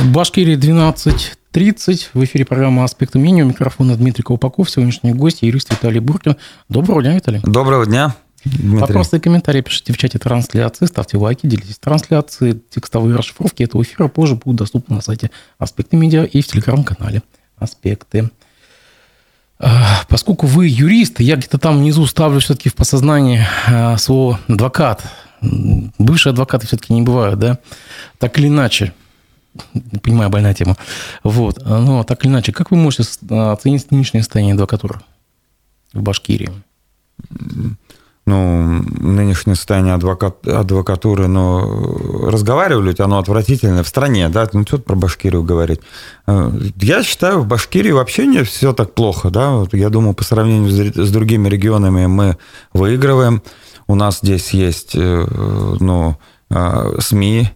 В Башкирии 12.30. В эфире программа «Аспекты мнения». У микрофона Дмитрий Колпаков. Сегодняшний гость – юрист Виталий Буркин. Доброго дня, Виталий. Доброго дня. Дмитрий. Вопросы и комментарии пишите в чате трансляции, ставьте лайки, делитесь трансляцией. Текстовые расшифровки этого эфира позже будут доступны на сайте «Аспекты медиа» и в телеграм-канале «Аспекты». А, поскольку вы юрист, я где-то там внизу ставлю все-таки в подсознание а, слово «адвокат». Бывшие адвокаты все-таки не бывают, да? Так или иначе, понимаю, больная тема. Вот. Но так или иначе, как вы можете оценить нынешнее состояние адвокатуры в Башкирии? ну, нынешнее состояние адвокат, адвокатуры, ну, разговаривали, оно отвратительное в стране, да, ну, что про Башкирию говорить. Я считаю, в Башкирии вообще не все так плохо, да, вот я думаю, по сравнению с другими регионами мы выигрываем. У нас здесь есть, э, ну, СМИ,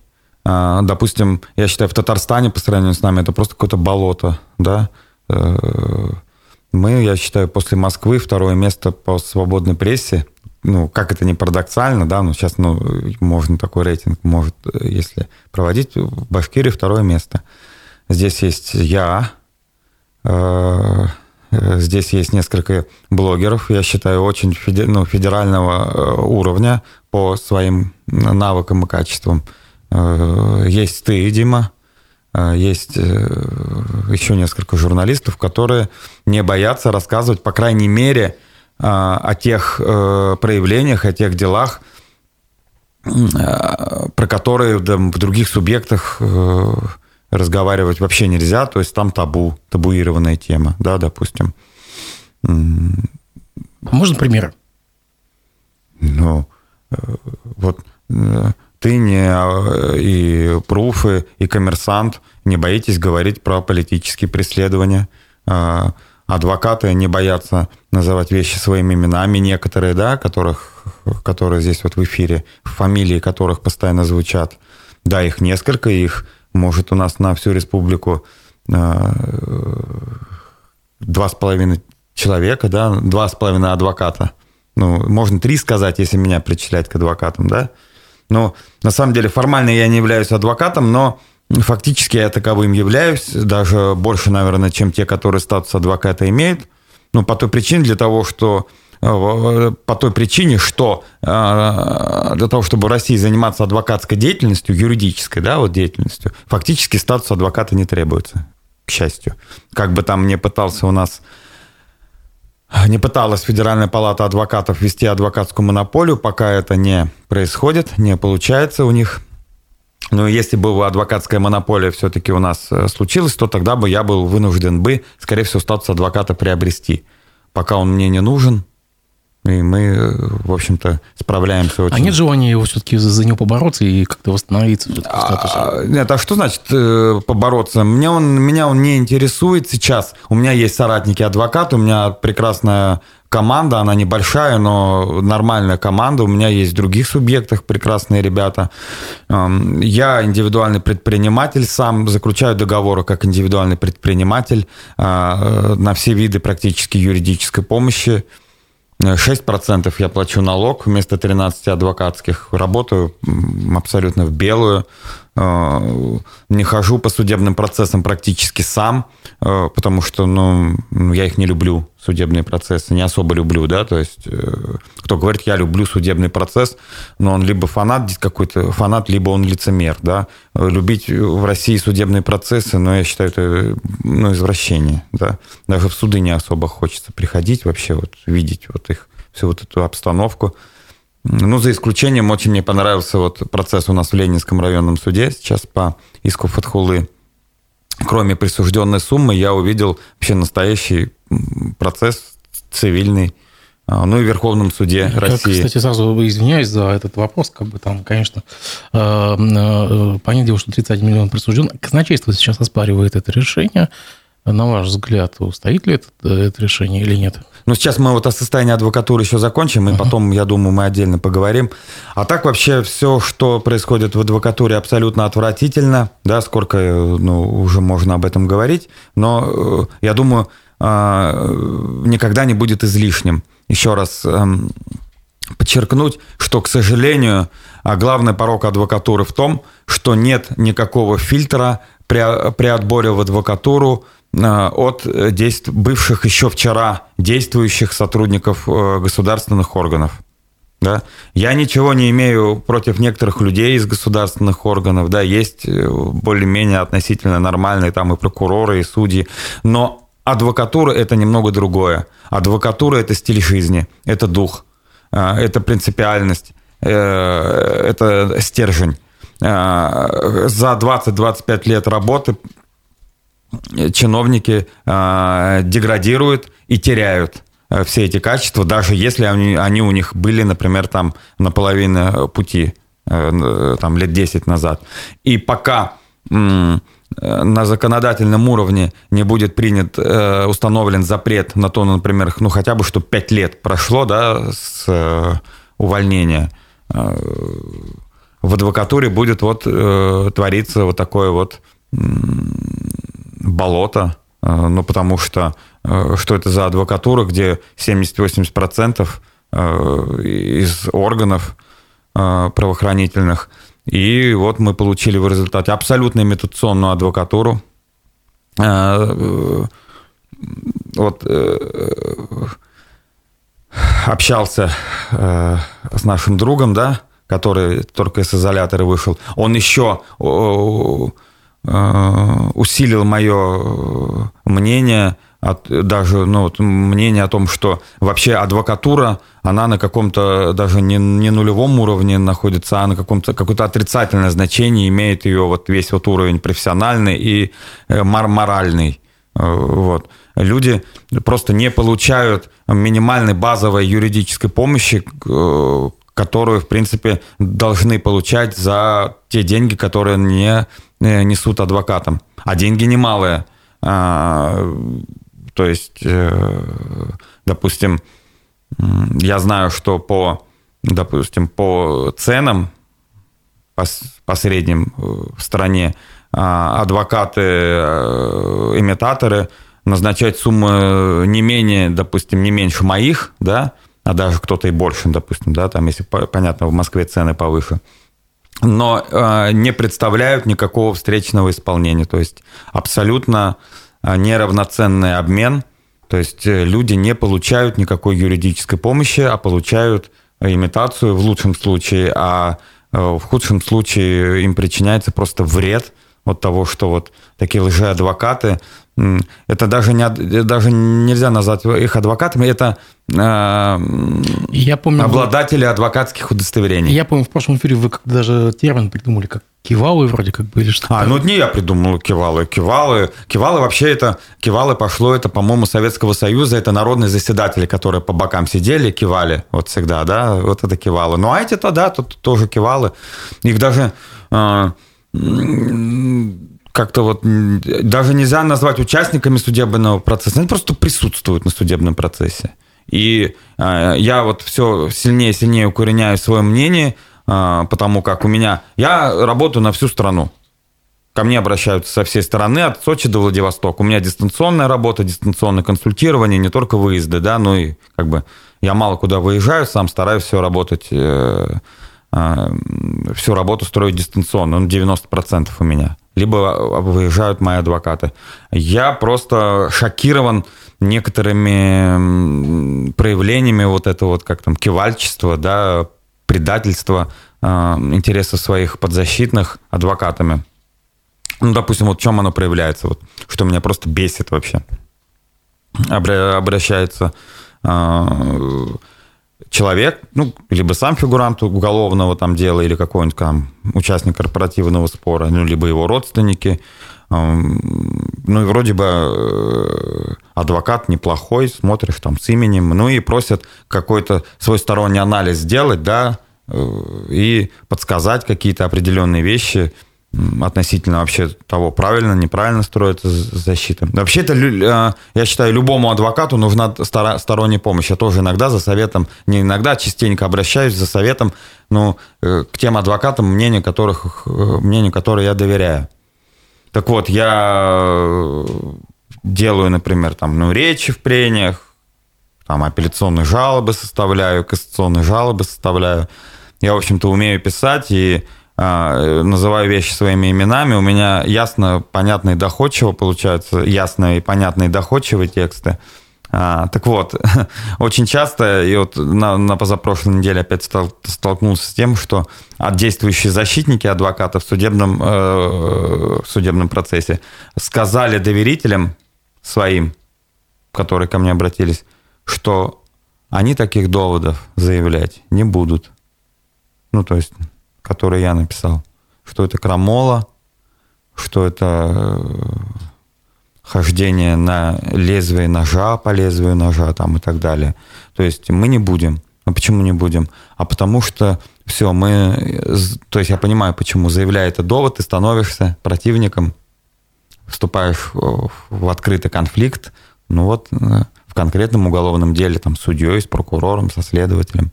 допустим, я считаю, в Татарстане по сравнению с нами это просто какое-то болото, да, мы, я считаю, после Москвы второе место по свободной прессе ну, как это не парадоксально, да, но сейчас, ну, можно такой рейтинг, может, если проводить, в Башкирии второе место. Здесь есть я, э, здесь есть несколько блогеров, я считаю, очень ну, федерального э, уровня по своим навыкам и качествам. Э, есть ты, Дима, есть еще несколько журналистов, которые не боятся рассказывать, по крайней мере, о тех э, проявлениях, о тех делах, э, про которые в других субъектах э, разговаривать вообще нельзя, то есть там табу, табуированная тема, да, допустим. А можно примеры? Ну, вот ты не и пруфы, и коммерсант не боитесь говорить про политические преследования, а, адвокаты не боятся называть вещи своими именами, некоторые, да, которых, которые здесь вот в эфире, фамилии которых постоянно звучат. Да, их несколько, их может у нас на всю республику э, два с половиной человека, да, два с половиной адвоката. Ну, можно три сказать, если меня причислять к адвокатам, да. Но на самом деле формально я не являюсь адвокатом, но Фактически я таковым являюсь, даже больше, наверное, чем те, которые статус адвоката имеют. Ну, по той причине, для того, что э, по той причине, что э, для того, чтобы в России заниматься адвокатской деятельностью, юридической да, вот деятельностью, фактически статус адвоката не требуется, к счастью. Как бы там не пытался у нас не пыталась Федеральная палата адвокатов вести адвокатскую монополию, пока это не происходит, не получается у них – но если бы адвокатская монополия все-таки у нас э, случилась, то тогда бы я был вынужден бы, скорее всего, статус адвоката приобрести. Пока он мне не нужен, и мы, э, в общем-то, справляемся очень... А нет желания его все-таки за него побороться и как-то восстановиться в статусе? А, нет, а что значит э, побороться? Меня он, меня он не интересует сейчас. У меня есть соратники-адвокаты, у меня прекрасная команда, она небольшая, но нормальная команда. У меня есть в других субъектах прекрасные ребята. Эм, я индивидуальный предприниматель сам, заключаю договоры как индивидуальный предприниматель э, на все виды практически юридической помощи. 6% я плачу налог вместо 13 адвокатских. Работаю абсолютно в белую. Э, не хожу по судебным процессам практически сам, э, потому что ну, я их не люблю, судебные процессы, не особо люблю, да, то есть э, кто говорит, я люблю судебный процесс, но он либо фанат какой-то, фанат, либо он лицемер, да. Любить в России судебные процессы, но ну, я считаю, это ну, извращение, да. Даже в суды не особо хочется приходить вообще, вот видеть вот их, всю вот эту обстановку. Ну, за исключением, очень мне понравился вот процесс у нас в Ленинском районном суде сейчас по иску Фатхулы. Кроме присужденной суммы, я увидел вообще настоящий процесс цивильный, а, ну и в Верховном суде как, России. Кстати, сразу извиняюсь за этот вопрос, как бы там, конечно, э, э, понятное дело, что 31 миллион присужден. Казначейство сейчас оспаривает это решение. На ваш взгляд, устоит ли это, это решение или нет? Ну, сейчас мы вот о состоянии адвокатуры еще закончим, и uh-huh. потом, я думаю, мы отдельно поговорим. А так вообще все, что происходит в адвокатуре, абсолютно отвратительно. Да, сколько ну, уже можно об этом говорить. Но э, я думаю, а, никогда не будет излишним. Еще раз эм, подчеркнуть, что, к сожалению, главный порог адвокатуры в том, что нет никакого фильтра при, при отборе в адвокатуру от действ... бывших еще вчера действующих сотрудников государственных органов. Да? Я ничего не имею против некоторых людей из государственных органов. Да, есть более-менее относительно нормальные там и прокуроры, и судьи. Но адвокатура – это немного другое. Адвокатура – это стиль жизни, это дух, это принципиальность, это стержень. Э, за 20-25 лет работы чиновники э, деградируют и теряют э, все эти качества, даже если они, они у них были, например, там наполовину пути, там лет 10 назад. И пока на законодательном уровне не будет принят, установлен запрет на то, например, ну хотя бы, чтобы 5 лет прошло, да, с увольнения в адвокатуре будет вот э, твориться вот такое вот э, болото, э, ну, потому что э, что это за адвокатура, где 70-80% э, из органов правоохранительных, и вот мы получили в результате абсолютно имитационную адвокатуру. Вот общался с нашим другом, да, который только из изолятора вышел, он еще усилил мое мнение, даже ну, вот мнение о том, что вообще адвокатура, она на каком-то даже не, не нулевом уровне находится, а на каком-то какое-то отрицательное значение имеет ее вот весь вот уровень профессиональный и э, моральный. Э, вот. Люди просто не получают минимальной базовой юридической помощи, которую, в принципе, должны получать за те деньги, которые не э, несут адвокатам. А деньги немалые. А, то есть, э, допустим, я знаю, что по, допустим, по ценам, по, по средним э, в стране, а, адвокаты, имитаторы назначают суммы не менее, допустим, не меньше моих, да, а даже кто-то и больше, допустим, да, там, если, понятно, в Москве цены повыше, но э, не представляют никакого встречного исполнения, то есть абсолютно э, неравноценный обмен, то есть э, люди не получают никакой юридической помощи, а получают имитацию в лучшем случае, а в худшем случае им причиняется просто вред от того, что вот такие лжеадвокаты это даже, не, даже нельзя назвать их адвокатами, это э, я помню, обладатели адвокатских удостоверений. Я помню, в прошлом эфире вы даже термин придумали, как кивалы вроде как бы, или что-то. А, ну не я придумал кивалы. Кивалы, кивалы вообще это, кивалы пошло, это, по-моему, Советского Союза, это народные заседатели, которые по бокам сидели, кивали, вот всегда, да, вот это кивалы. Ну а эти-то, да, тут тоже кивалы. Их даже... Э, как-то вот даже нельзя назвать участниками судебного процесса, они просто присутствуют на судебном процессе. И э, я вот все сильнее и сильнее укореняю свое мнение, э, потому как у меня... Я работаю на всю страну. Ко мне обращаются со всей стороны, от Сочи до Владивостока. У меня дистанционная работа, дистанционное консультирование, не только выезды, да, ну и как бы я мало куда выезжаю, сам стараюсь все работать, э, всю работу строить дистанционно, ну 90% у меня либо выезжают мои адвокаты. Я просто шокирован некоторыми проявлениями вот этого вот как там кивальчества, да, предательства э, интересов своих подзащитных адвокатами. Ну, допустим, вот в чем оно проявляется, вот, что меня просто бесит вообще. Обращается э, человек, ну, либо сам фигурант уголовного там дела, или какой-нибудь там участник корпоративного спора, ну, либо его родственники. Ну, и вроде бы э, адвокат неплохой, смотришь там с именем, ну, и просят какой-то свой сторонний анализ сделать, да, э, и подсказать какие-то определенные вещи, относительно вообще того, правильно, неправильно строится защита. Вообще это, э, я считаю, любому адвокату нужна сторонняя помощь. Я тоже иногда за советом, не иногда, а частенько обращаюсь за советом ну, э, к тем адвокатам, мнению которых, э, мнению которых я доверяю. Так вот, я делаю, например, там, ну, речи в прениях, там, апелляционные жалобы составляю, кассационные жалобы составляю. Я, в общем-то, умею писать, и называю вещи своими именами, у меня ясно, понятно и доходчиво получаются, ясно и понятные доходчивые тексты. А, так вот, очень часто, и вот на, на позапрошлой неделе опять стал, столкнулся с тем, что действующие защитники адвоката в судебном, э, в судебном процессе сказали доверителям своим, которые ко мне обратились, что они таких доводов заявлять не будут. Ну, то есть, которые я написал. Что это крамола, что это э, хождение на лезвие ножа, по лезвию ножа там и так далее. То есть мы не будем. А почему не будем? А потому что все, мы... То есть я понимаю, почему. Заявляя это довод, ты становишься противником, вступаешь в открытый конфликт, ну вот э, в конкретном уголовном деле, там, с судьей, с прокурором, со следователем.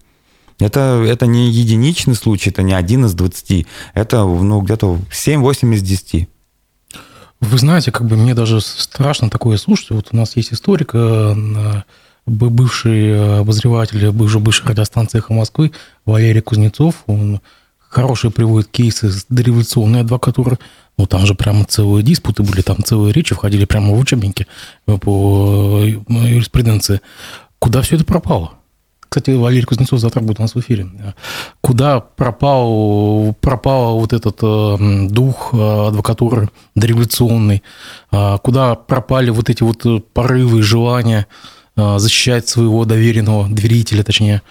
Это, это не единичный случай, это не один из двадцати. Это ну, где-то 7-8 из 10. Вы знаете, как бы мне даже страшно такое слушать. Вот у нас есть историк, э, бывший э, обозреватель, бывший, бывший радиостанции «Эхо Москвы» Валерий Кузнецов. Он хорошие приводит кейсы с дореволюционной адвокатуры. Ну, там же прямо целые диспуты были, там целые речи входили прямо в учебники э, по юриспруденции. Куда все это пропало? Кстати, Валерий Кузнецов завтра будет у нас в эфире. Куда пропал, пропал вот этот э, дух э, адвокатуры дореволюционный? Э, куда пропали вот эти вот порывы, желания защищать своего доверенного, доверителя, точнее?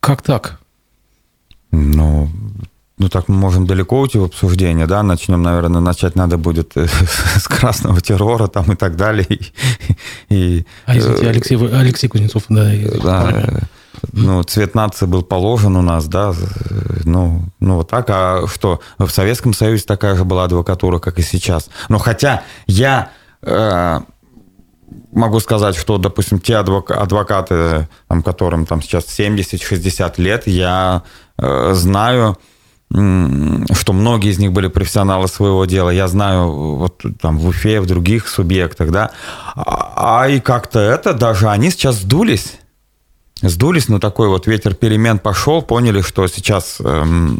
Как так? Ну, ну, так мы можем далеко уйти в обсуждение, да, начнем, наверное, начать надо будет э, с красного террора там и так далее. И, а, извините, э, Алексей, Алексей Кузнецов, да. Да, ну, цвет нации был положен у нас, да, ну, ну вот так, а что, в Советском Союзе такая же была адвокатура, как и сейчас. Но хотя я э, могу сказать, что, допустим, те адвокаты, там, которым там сейчас 70-60 лет, я э, знаю, что многие из них были профессионалы своего дела. Я знаю вот там в Уфе, в других субъектах, да. А, а и как-то это, даже они сейчас сдулись. Сдулись, но такой вот ветер перемен пошел, поняли, что сейчас эм,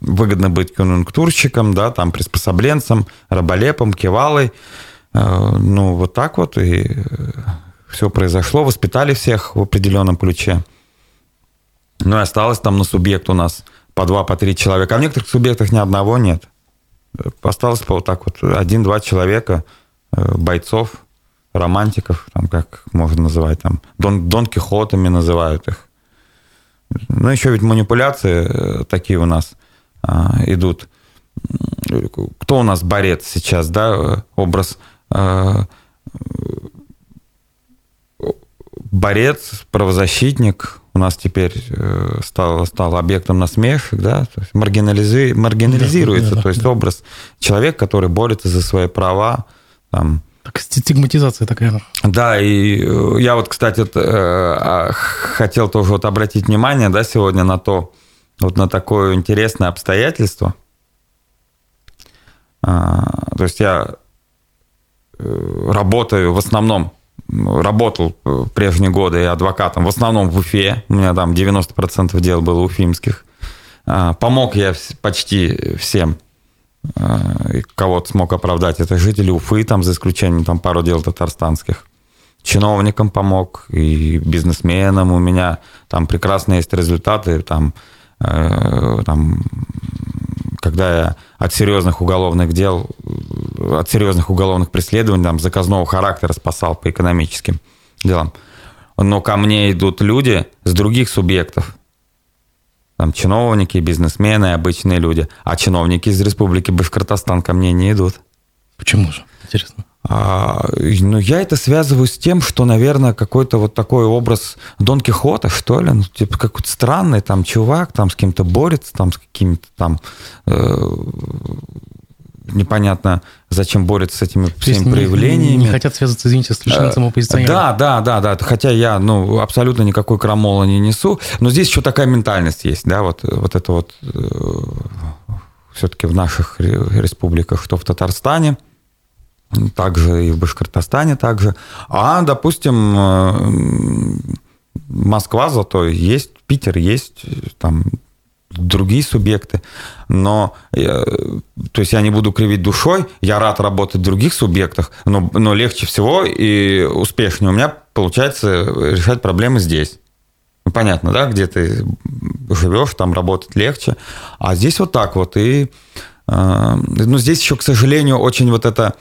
выгодно быть конъюнктурщиком, да, там приспособленцем, раболепом, кивалой. Э, ну, вот так вот и все произошло, воспитали всех в определенном ключе. Ну и осталось там на субъект у нас – по два, по три человека. А в некоторых субъектах ни одного нет. Осталось вот так вот один-два человека, э, бойцов, романтиков, там как можно называть, там Дон, Дон Кихотами называют их. Ну, еще ведь манипуляции э, такие у нас а, идут. Кто у нас борец сейчас, да, образ а, борец, правозащитник, у нас теперь э, стал, стал объектом насмешек, да, то есть маргинализи, маргинализируется, да, да, то есть да. образ человека, который борется за свои права, там, так, стигматизация такая. Да, и э, я вот, кстати, вот, э, а, хотел тоже вот обратить внимание, да, сегодня на то, вот на такое интересное обстоятельство. А, то есть я работаю в основном работал в прежние годы адвокатом, в основном в Уфе. У меня там 90% дел было уфимских. А, помог я почти всем, а, кого-то смог оправдать. Это жители Уфы, там, за исключением там, пару дел татарстанских. Чиновникам помог и бизнесменам. У меня там прекрасные есть результаты. Там, э, там когда я от серьезных уголовных дел, от серьезных уголовных преследований, там, заказного характера спасал по экономическим делам. Но ко мне идут люди с других субъектов. Там чиновники, бизнесмены, обычные люди. А чиновники из Республики Башкортостан ко мне не идут. Почему же? Интересно. А, ну, я это связываю с тем, что, наверное, какой-то вот такой образ Дон Кихота, что ли, ну, типа какой-то странный там чувак, там с кем-то борется, там с какими-то там э, непонятно, зачем борется с этими всеми проявлениями. Не, не хотят связаться, извините, с лишенцем оппозиционером. Да, да, да, да. Хотя я, ну, абсолютно никакой крамола не несу. Но здесь еще такая ментальность есть, да, вот, вот это вот э, все-таки в наших республиках, что в Татарстане – также и в Башкортостане также. А, допустим, э, Москва зато есть, Питер есть, там другие субъекты. Но, я, то есть я не буду кривить душой, я рад работать в других субъектах, но, но легче всего и успешнее у меня получается решать проблемы здесь. Ну, понятно, да, где ты живешь, там работать легче. А здесь вот так вот. И, э, ну, здесь еще, к сожалению, очень вот это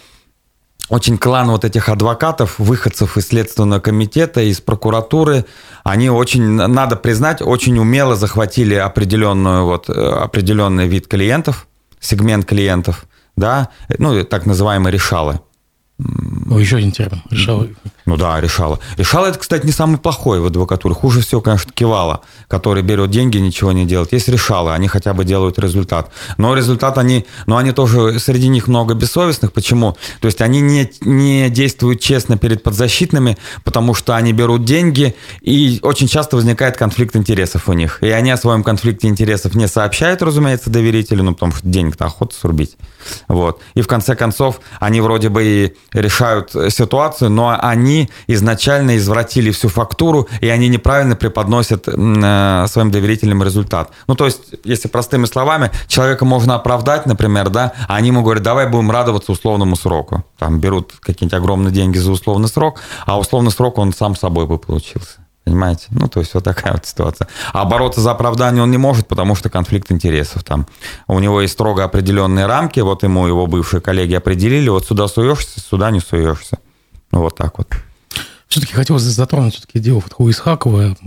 очень клан вот этих адвокатов, выходцев из Следственного комитета, из прокуратуры, они очень, надо признать, очень умело захватили определенную, вот, э, определенный вид клиентов, сегмент клиентов, да, ну, так называемые решалы. О, еще один термин. Решала. Ну да, решала. Решала это, кстати, не самый плохой в адвокатуре. Хуже всего, конечно, кивала, который берет деньги, ничего не делает. Есть решала, они хотя бы делают результат. Но результат они, но они тоже, среди них много бессовестных. Почему? То есть они не, не действуют честно перед подзащитными, потому что они берут деньги, и очень часто возникает конфликт интересов у них. И они о своем конфликте интересов не сообщают, разумеется, доверителю, ну, потому что денег-то охота срубить. Вот. И в конце концов, они вроде бы и решают ситуацию, но они изначально извратили всю фактуру, и они неправильно преподносят э, своим доверителям результат. Ну, то есть, если простыми словами, человека можно оправдать, например, да, а они ему говорят, давай будем радоваться условному сроку. Там берут какие-нибудь огромные деньги за условный срок, а условный срок он сам собой бы получился. Понимаете? Ну, то есть вот такая вот ситуация. А бороться за оправдание он не может, потому что конфликт интересов там. У него есть строго определенные рамки, вот ему его бывшие коллеги определили, вот сюда суешься, сюда не суешься. Ну, вот так вот. Все-таки хотелось затронуть все-таки дело Фатху Исхакова,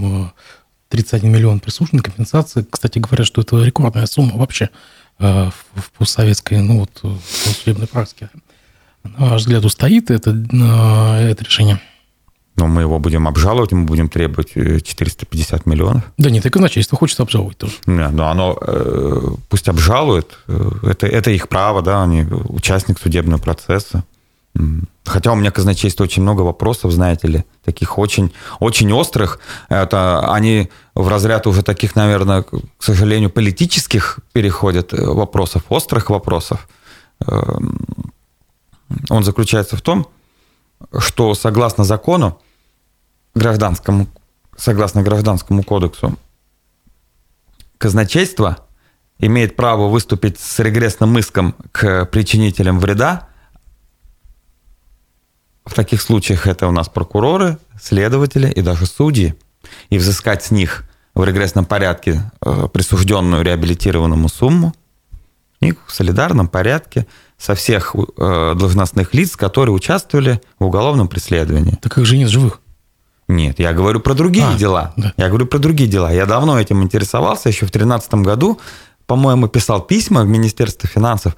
31 миллион присужденной компенсации. Кстати, говорят, что это рекордная сумма вообще э, в постсоветской, ну вот, в судебной практике. На ваш взгляд, устоит это, э, это решение? Но мы его будем обжаловать, мы будем требовать 450 э, миллионов. Да нет, и казначейство хочет обжаловать тоже. Нет, но оно э, пусть обжалует, э, это, это их право, да, они участник судебного процесса. Хотя у меня казначейство очень много вопросов, знаете ли, таких очень, очень острых. Это они в разряд уже таких, наверное, к сожалению, политических переходят вопросов, острых вопросов. Эм, он заключается в том, что согласно закону, гражданскому, согласно гражданскому кодексу, казначейство имеет право выступить с регрессным иском к причинителям вреда. В таких случаях это у нас прокуроры, следователи и даже судьи. И взыскать с них в регрессном порядке э, присужденную реабилитированному сумму и в солидарном порядке со всех э, должностных лиц, которые участвовали в уголовном преследовании. Так как же нет живых? Нет, я говорю про другие а, дела. Да. Я говорю про другие дела. Я давно этим интересовался, еще в 2013 году, по-моему, писал письма в Министерство финансов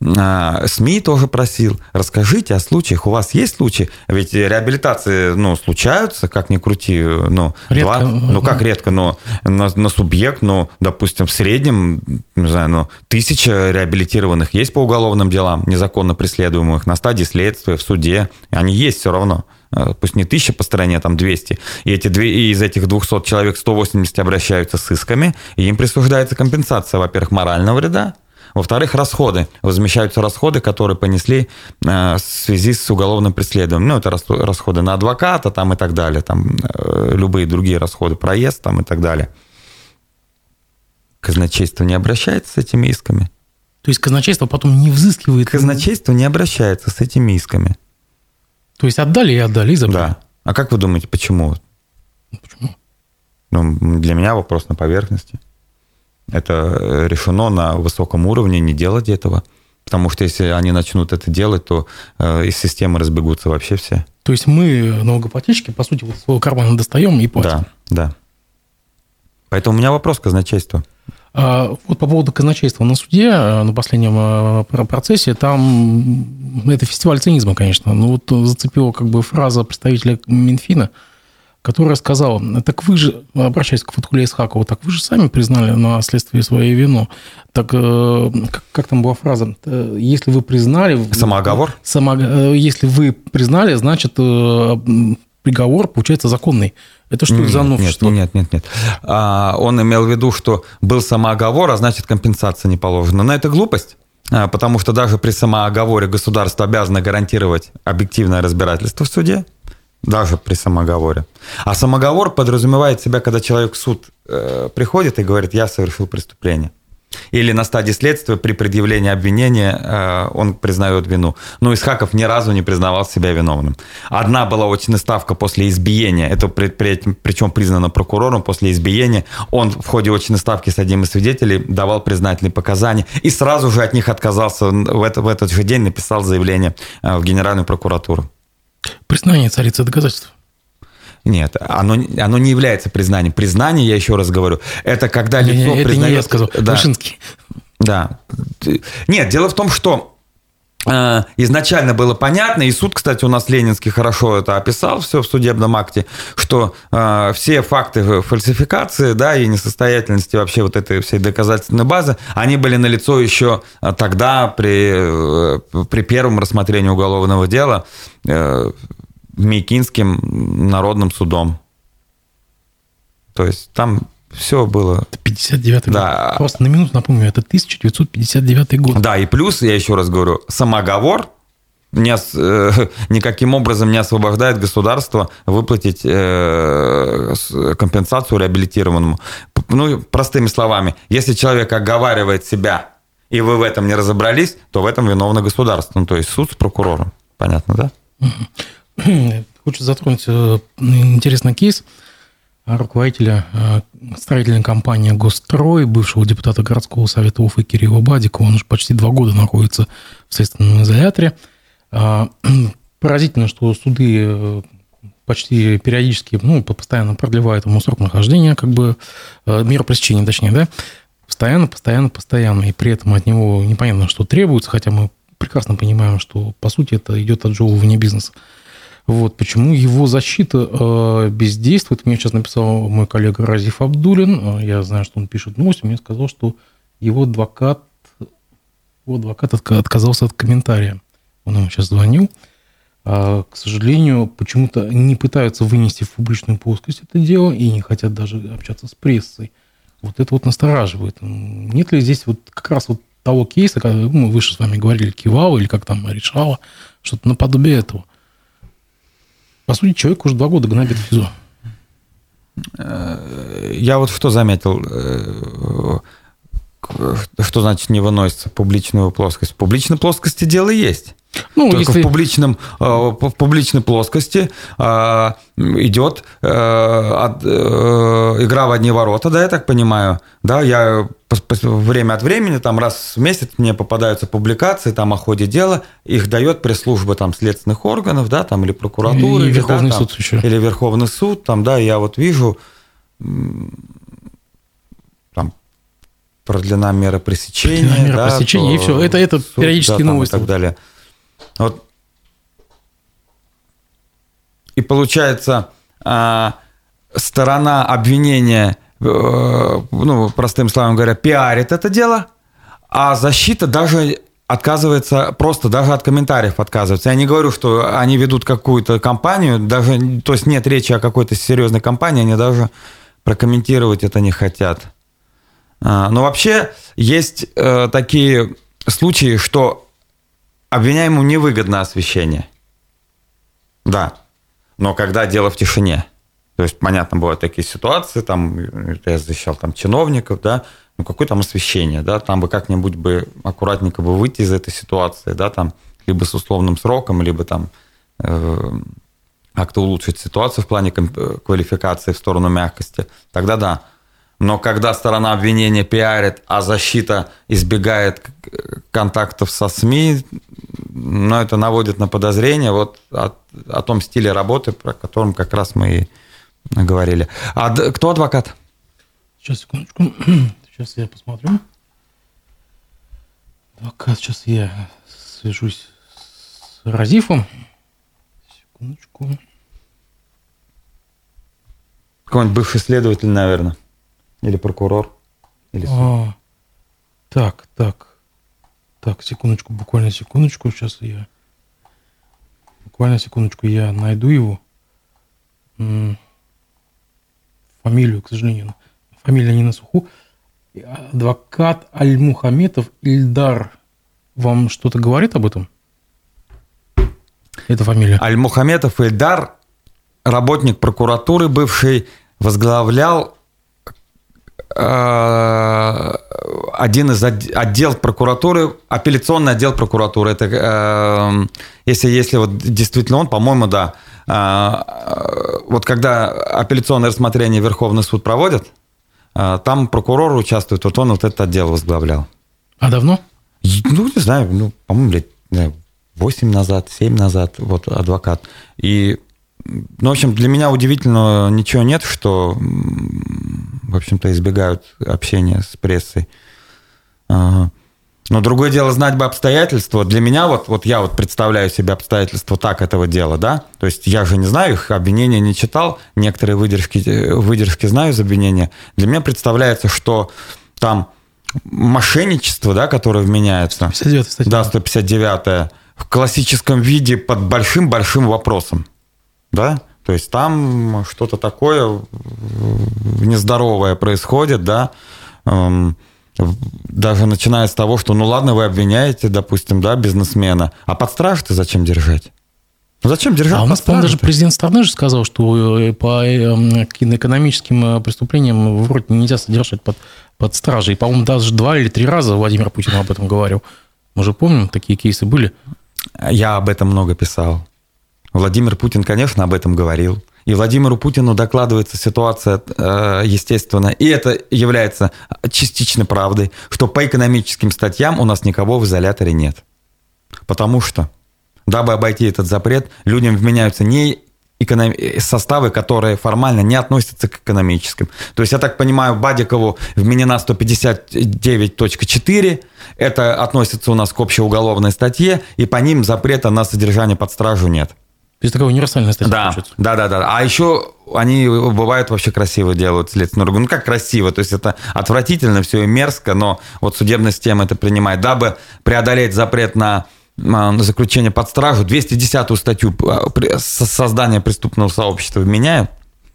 СМИ тоже просил, расскажите о случаях. У вас есть случаи? Ведь реабилитации, ну, случаются, как ни крути, ну, редко. Два, ну, как редко, но на, на субъект, ну, допустим, в среднем, не знаю, ну, тысяча реабилитированных есть по уголовным делам, незаконно преследуемых, на стадии следствия, в суде. Они есть все равно а, пусть не тысяча по стране, а там 200, и, эти, и из этих 200 человек 180 обращаются с исками, и им присуждается компенсация, во-первых, морального вреда, во-вторых, расходы. Возмещаются расходы, которые понесли э, в связи с уголовным преследованием. Ну, это расходы на адвоката там и так далее, там э, любые другие расходы, проезд там и так далее. Казначейство не обращается с этими исками. То есть казначейство потом не взыскивает? Казначейство не обращается с этими исками. То есть отдали и отдали, и забрали? Да. А как вы думаете, почему? Почему? Ну, для меня вопрос на поверхности. Это решено на высоком уровне не делать этого. Потому что если они начнут это делать, то э, из системы разбегутся вообще все. То есть мы налогоплательщики, по сути, вот своего кармана достаем и платим. Да, да. Поэтому у меня вопрос к казначейству. А, вот по поводу казначейства на суде, э, на последнем э, процессе, там это фестиваль цинизма, конечно. Ну вот зацепила как бы фраза представителя Минфина – которая сказала, так вы же, обращаясь к Фатхуле Исхакову, так вы же сами признали на следствии свою вину. Так э, как, как там была фраза? Э, если вы признали... Самооговор? Само, э, если вы признали, значит, приговор получается законный. Это что нет, за новшество? Нет, нет, нет. нет. А, он имел в виду, что был самооговор, а значит, компенсация не положена. Но это глупость. А, потому что даже при самооговоре государство обязано гарантировать объективное разбирательство в суде даже при самоговоре. А самоговор подразумевает себя, когда человек в суд э, приходит и говорит, я совершил преступление. Или на стадии следствия при предъявлении обвинения э, он признает вину. Но Исхаков ни разу не признавал себя виновным. Одна была очная ставка после избиения, это при, при, причем признано прокурором после избиения. Он в ходе очной ставки с одним из свидетелей давал признательные показания и сразу же от них отказался. В, это, в этот же день написал заявление э, в Генеральную прокуратуру. Признание царицы доказательств. Нет, оно, оно не является признанием. Признание, я еще раз говорю, это когда лицо не, это признает... не я сказал, да, Вышинский. Да. Нет, дело в том, что изначально было понятно, и суд, кстати, у нас Ленинский хорошо это описал все в судебном акте, что э, все факты фальсификации, да, и несостоятельности вообще вот этой всей доказательственной базы, они были налицо еще тогда при, э, при первом рассмотрении уголовного дела э, Мейкинским народным судом. То есть там все было. 59 да. год. Просто на минуту напомню, это 1959 год. Да, и плюс, я еще раз говорю, самоговор не, э, никаким образом не освобождает государство выплатить э, компенсацию реабилитированному. Ну, простыми словами, если человек оговаривает себя, и вы в этом не разобрались, то в этом виновно государство. Ну, то есть суд с прокурором. Понятно, да? Хочу затронуть э, интересный кейс руководителя э, строительной компании «Госстрой», бывшего депутата городского совета Уфы Кирилла Бадикова. Он уже почти два года находится в следственном изоляторе. А, поразительно, что суды э, почти периодически, ну, постоянно продлевают ему срок нахождения, как бы мера пресечения, точнее, да, постоянно, постоянно, постоянно, и при этом от него непонятно, что требуется, хотя мы прекрасно понимаем, что, по сути, это идет отжевывание бизнеса. Вот почему его защита э, бездействует. Мне сейчас написал мой коллега Разиф Абдулин. Э, я знаю, что он пишет новости. Мне сказал, что его адвокат, его адвокат отказался от комментария. Он ему сейчас звонил. А, к сожалению, почему-то не пытаются вынести в публичную плоскость это дело и не хотят даже общаться с прессой. Вот это вот настораживает. Нет ли здесь вот как раз вот того кейса, когда мы выше с вами говорили, кивала или как там решала, что-то наподобие этого. По сути, человек уже два года гнобит ФИЗО. Я вот что заметил, э, что значит не выносится публичную плоскость. В публичной плоскости дело есть. Ну, Только если... в, публичном, э, в публичной плоскости э, идет игра в одни ворота, да, я так понимаю. Да, я время от времени, там раз в месяц мне попадаются публикации там о ходе дела, их дает пресс-служба там следственных органов, да, там или прокуратуры. И Верховный да, суд там, еще. Или Верховный суд, там, да, я вот вижу там продлена мера пресечения. Продлена мера да, пресечения, и все. Это, это суд, периодически да, новости. И так далее. Вот. И получается, а, сторона обвинения Э, ну, простым словом говоря, пиарит это дело, а защита даже отказывается, просто даже от комментариев отказывается. Я не говорю, что они ведут какую-то кампанию, даже, то есть нет речи о какой-то серьезной кампании, они даже прокомментировать это не хотят. А, но вообще есть э, такие случаи, что обвиняемому невыгодно освещение. Да. Но когда дело в тишине – то есть, понятно, бывают такие ситуации, там, я защищал там чиновников, да, ну, какое там освещение, да, там бы как-нибудь бы аккуратненько бы выйти из этой ситуации, да, там, либо с условным сроком, либо там э, как-то улучшить ситуацию в плане квалификации в сторону мягкости, тогда да. Но когда сторона обвинения пиарит, а защита избегает контактов со СМИ, ну, это наводит на подозрение вот о, о том стиле работы, про котором как раз мы и говорили. А кто адвокат? Сейчас, секундочку. Сейчас я посмотрю. Адвокат, сейчас я свяжусь с Разифом. Секундочку. Какой-нибудь бывший следователь, наверное. Или прокурор. Или а, так, так. Так, секундочку, буквально секундочку. Сейчас я... Буквально секундочку, я найду его фамилию, к сожалению, фамилия не на суху. Адвокат Аль-Мухаметов Ильдар. Вам что-то говорит об этом? Это фамилия. Аль-Мухаметов Ильдар работник прокуратуры бывший возглавлял один из отдел прокуратуры, апелляционный отдел прокуратуры. Это э, если, если вот действительно он, по-моему, да. Э, вот когда апелляционное рассмотрение Верховный суд проводит, там прокурор участвует, вот он вот этот отдел возглавлял. А давно? Ну, не знаю, ну, по-моему, лет знаю, 8 назад, 7 назад, вот адвокат. И, ну, в общем, для меня удивительно ничего нет, что, в общем-то, избегают общения с прессой. Но другое дело знать бы обстоятельства. Для меня вот, вот я вот представляю себе обстоятельства так этого дела, да. То есть я же не знаю их, обвинения не читал, некоторые выдержки, выдержки знаю из обвинения. Для меня представляется, что там мошенничество, да, которое вменяется. 159 статья. Да, 159 в классическом виде под большим-большим вопросом. Да? То есть там что-то такое нездоровое происходит, да, эм, даже начиная с того, что, ну ладно, вы обвиняете, допустим, да, бизнесмена, а под стражу-то зачем держать? Ну зачем держать? А у нас, по-моему, даже президент страны же сказал, что э, по эм, экономическим э, преступлениям вроде нельзя содержать под, под стражей. По-моему, даже два или три раза Владимир Путин об этом говорил. Мы же помним, такие кейсы были. Я об этом много писал. Владимир Путин, конечно, об этом говорил. И Владимиру Путину докладывается ситуация, э, естественно, и это является частично правдой, что по экономическим статьям у нас никого в изоляторе нет. Потому что, дабы обойти этот запрет, людям вменяются не составы, которые формально не относятся к экономическим. То есть, я так понимаю, Бадикову вменена 159.4, это относится у нас к общеуголовной статье, и по ним запрета на содержание под стражу нет. То есть такая универсальная статья да, получается. Да, да, да. А еще они бывают вообще красиво делают следственную органу. Ну, как красиво, то есть это отвратительно все и мерзко, но вот судебная система это принимает. Дабы преодолеть запрет на на заключение под стражу, 210-ю статью а, создания преступного сообщества меняют,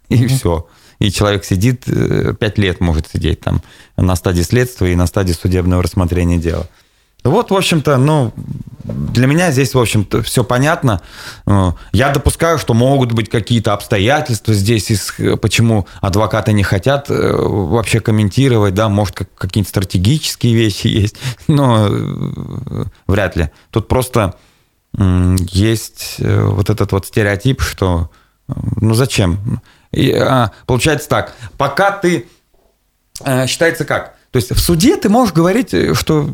и mm-hmm. все. И человек сидит, 5 э, лет может сидеть там на стадии следствия и на стадии судебного рассмотрения дела. Вот, в общем-то, ну, для меня здесь, в общем-то, все понятно. Э, я допускаю, что могут быть какие-то обстоятельства здесь, почему адвокаты не хотят э, вообще комментировать, да, может, какие-то стратегические вещи есть, но э, вряд ли. Тут просто есть вот этот вот стереотип, что, ну, зачем? И, а, получается так, пока ты, считается как? То есть в суде ты можешь говорить, что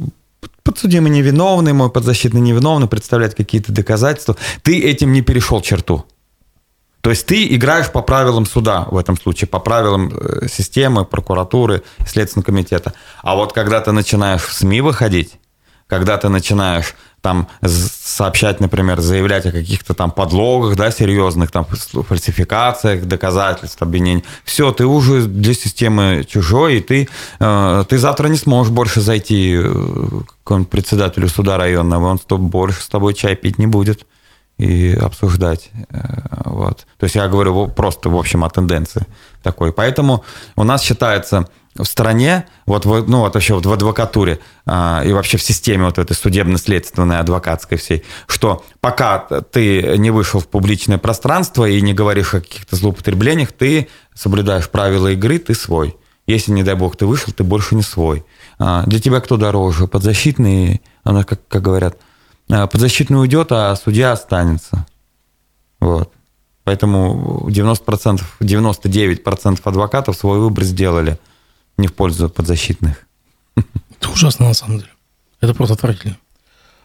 подсудимый невиновный, мой подзащитный невиновный, представлять какие-то доказательства. Ты этим не перешел черту. То есть ты играешь по правилам суда в этом случае, по правилам э, системы, прокуратуры, Следственного комитета. А вот когда ты начинаешь в СМИ выходить, когда ты начинаешь там сообщать, например, заявлять о каких-то там подлогах, да, серьезных, там, фальсификациях, доказательств, обвинений. Все, ты уже для системы чужой, и ты, э, ты завтра не сможешь больше зайти э, к какому-нибудь председателю суда районного, он тобой, больше с тобой чай пить не будет и обсуждать. Э, вот. То есть я говорю просто, в общем, о тенденции такой. Поэтому у нас считается в стране, вот, ну, вот вообще вот в адвокатуре а, и вообще в системе вот этой судебно-следственной, адвокатской всей, что пока ты не вышел в публичное пространство и не говоришь о каких-то злоупотреблениях, ты соблюдаешь правила игры, ты свой. Если, не дай бог, ты вышел, ты больше не свой. А, для тебя кто дороже? Подзащитный, она, как, как говорят, а, подзащитный уйдет, а судья останется. Вот. Поэтому 90%, 99% адвокатов свой выбор сделали – не в пользу подзащитных. Это ужасно, на самом деле. Это просто отвратительно.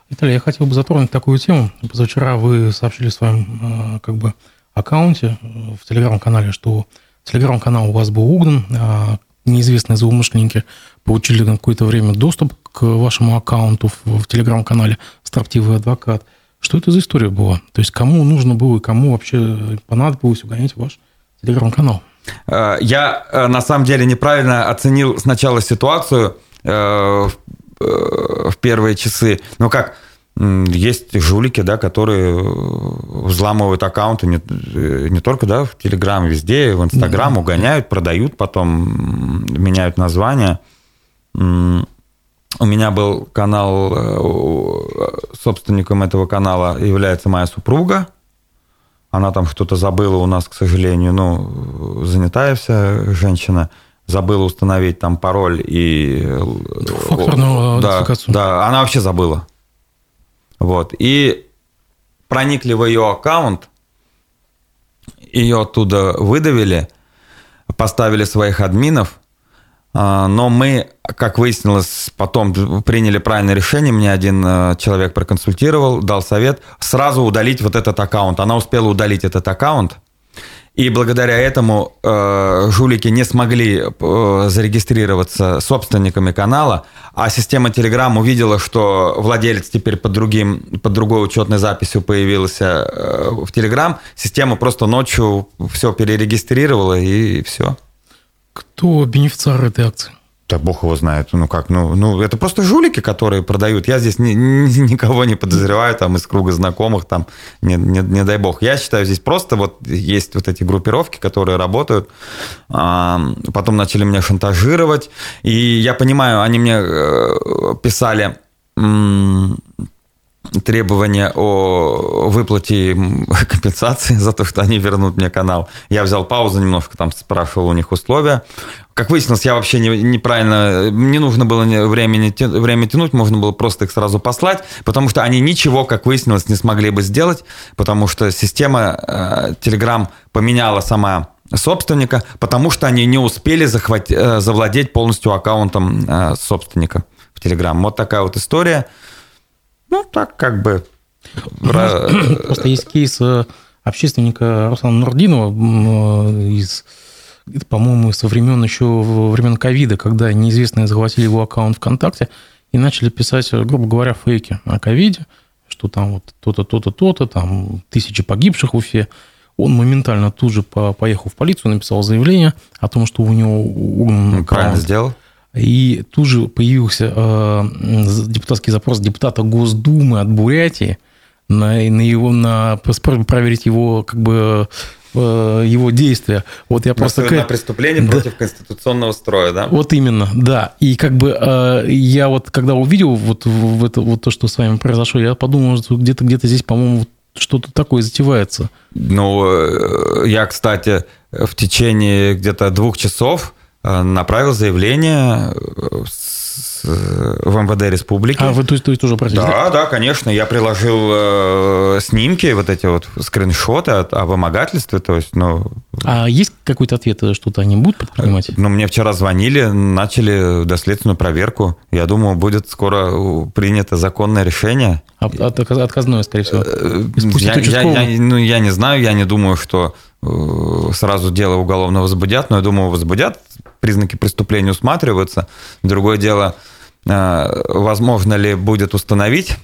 Виталий, я хотел бы затронуть такую тему. Позавчера вы сообщили в своем э, как бы, аккаунте э, в телеграм-канале, что телеграм-канал у вас был угнан, а неизвестные злоумышленники получили на какое-то время доступ к вашему аккаунту в, в телеграм-канале «Строптивый адвокат». Что это за история была? То есть кому нужно было и кому вообще понадобилось угонять ваш телеграм-канал? Э, я э, на самом деле неправильно оценил сначала ситуацию э, в первые часы. Ну как, есть жулики, да, которые взламывают аккаунты не, не только да, в Телеграм, везде, в Инстаграм, да. угоняют, продают, потом меняют название. У меня был канал, собственником этого канала является моя супруга. Она там что-то забыла у нас, к сожалению, ну, занятая вся женщина забыла установить там пароль и... Факторную да, да, она вообще забыла. Вот. И проникли в ее аккаунт, ее оттуда выдавили, поставили своих админов, но мы, как выяснилось, потом приняли правильное решение. Мне один э, человек проконсультировал, дал совет сразу удалить вот этот аккаунт. Она успела удалить этот аккаунт. И благодаря этому э, жулики не смогли э, зарегистрироваться собственниками канала, а система Telegram увидела, что владелец теперь под, другим, под другой учетной записью появился э, в Telegram. Система просто ночью все перерегистрировала и все. Кто бенефициар этой акции? Да бог его знает. Ну как, ну, ну это просто жулики, которые продают. Я здесь ни, ни, никого не подозреваю там из круга знакомых, там, не, не, не дай бог. Я считаю, здесь просто вот есть вот эти группировки, которые работают. А, потом начали меня шантажировать. И я понимаю, они мне э, писали требования о выплате компенсации за то, что они вернут мне канал. Я взял паузу немножко, там спрашивал у них условия. Как выяснилось, я вообще не, неправильно... Не нужно было времени, время тянуть, можно было просто их сразу послать, потому что они ничего, как выяснилось, не смогли бы сделать, потому что система э, Telegram поменяла сама собственника, потому что они не успели захватить, э, завладеть полностью аккаунтом э, собственника в Telegram. Вот такая вот история. Ну, так как бы... Просто есть кейс э, общественника Руслана Нурдинова э, из по-моему, со времен еще времен ковида, когда неизвестные захватили его аккаунт ВКонтакте и начали писать, грубо говоря, фейки о ковиде, что там вот то-то, то-то, то-то, там тысячи погибших в Уфе. Он моментально тут же поехал в полицию, написал заявление о том, что у него угнан Правильно сделал. И тут же появился э, депутатский запрос депутата Госдумы от Бурятии на, на его на проверить его как бы э, его действия. Вот я просто на преступление да. против конституционного строя, да? Вот именно, да. И как бы э, я вот когда увидел вот, в это, вот то, что с вами произошло, я подумал, что где-то где-то здесь, по-моему, что-то такое затевается. Ну, э, я, кстати, в течение где-то двух часов Э, направил заявление э, в МВД республики. А вы то есть, то есть тоже обратились? Да, да, конечно. Я приложил э, снимки, вот эти вот скриншоты от, о вымогательстве. То есть, ну... А есть какой-то ответ, что-то они будут предпринимать? Ну, мне вчера звонили, начали доследственную проверку. Я думаю, будет скоро принято законное решение. А, от, отказное, скорее всего. Я, я, я, ну, я не знаю, я не думаю, что сразу дело уголовно возбудят, но я думаю, возбудят признаки преступления усматриваются. Другое дело, э, возможно ли будет установить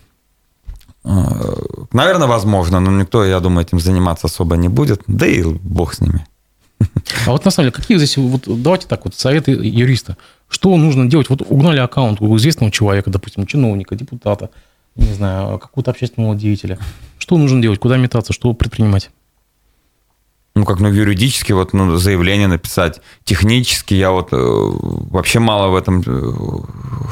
э, Наверное, возможно, но никто, я думаю, этим заниматься особо не будет. Да и бог с ними. А вот на самом деле, какие здесь, вот давайте так вот, советы юриста. Что нужно делать? Вот угнали аккаунт у известного человека, допустим, чиновника, депутата, не знаю, какого-то общественного деятеля. Что нужно делать? Куда метаться? Что предпринимать? Ну, как, ну, юридически вот, ну, заявление написать. Технически я вот э, вообще мало в этом э,